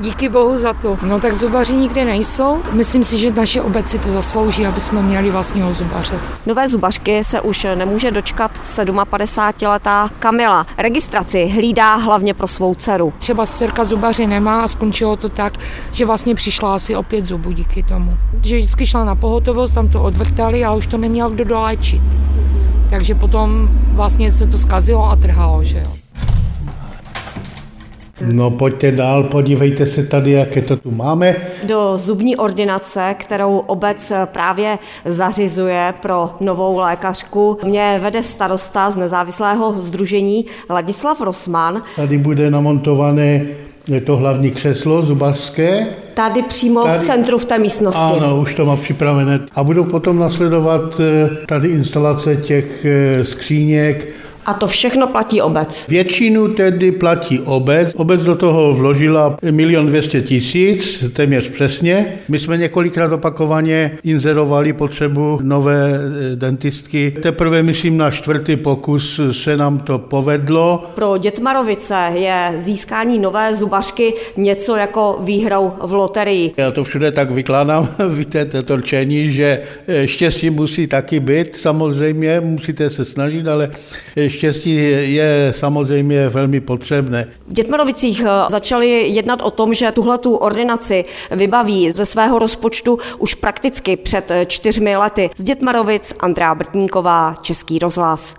Díky bohu za to. No tak zubaři nikde nejsou. Myslím si, že naše obec si to zaslouží, aby jsme měli vlastního zubaře. Nové zubařky se už nemůže dočkat 57-letá Kamila. Registraci hlídá hlavně pro svou dceru. Třeba dcerka zubaře nemá a skončilo to tak, že vlastně přišla asi opět zubu díky tomu. Že vždycky šla na pohotovost, tam to odvrtali a už to neměl kdo doléčit. Takže potom vlastně se to zkazilo a trhalo, že jo. No pojďte dál, podívejte se tady, jaké to tu máme. Do zubní ordinace, kterou obec právě zařizuje pro novou lékařku, mě vede starosta z nezávislého združení Ladislav Rosman. Tady bude namontované to hlavní křeslo zubařské. Tady přímo tady, v centru v té místnosti. Ano, už to má připravené. A budou potom nasledovat eh, tady instalace těch eh, skříněk, a to všechno platí obec? Většinu tedy platí obec. Obec do toho vložila milion dvěstě tisíc, téměř přesně. My jsme několikrát opakovaně inzerovali potřebu nové eh, dentistky. Teprve, myslím, na čtvrtý pokus se nám to povedlo. Pro Dětmarovice je získání nové zubařky něco jako výhrou v loterii. Já to všude tak vykládám, víte, to rčení, že eh, štěstí musí taky být, samozřejmě musíte se snažit, ale eh, štěstí je samozřejmě velmi potřebné. V Dětmarovicích eh, začali jednat o tom, že tuhle tu ordinaci vybaví ze svého rozpočtu už prakticky před eh, čtyřmi lety. Z Dětmarovic Andrá Brtníková, Český rozhlas.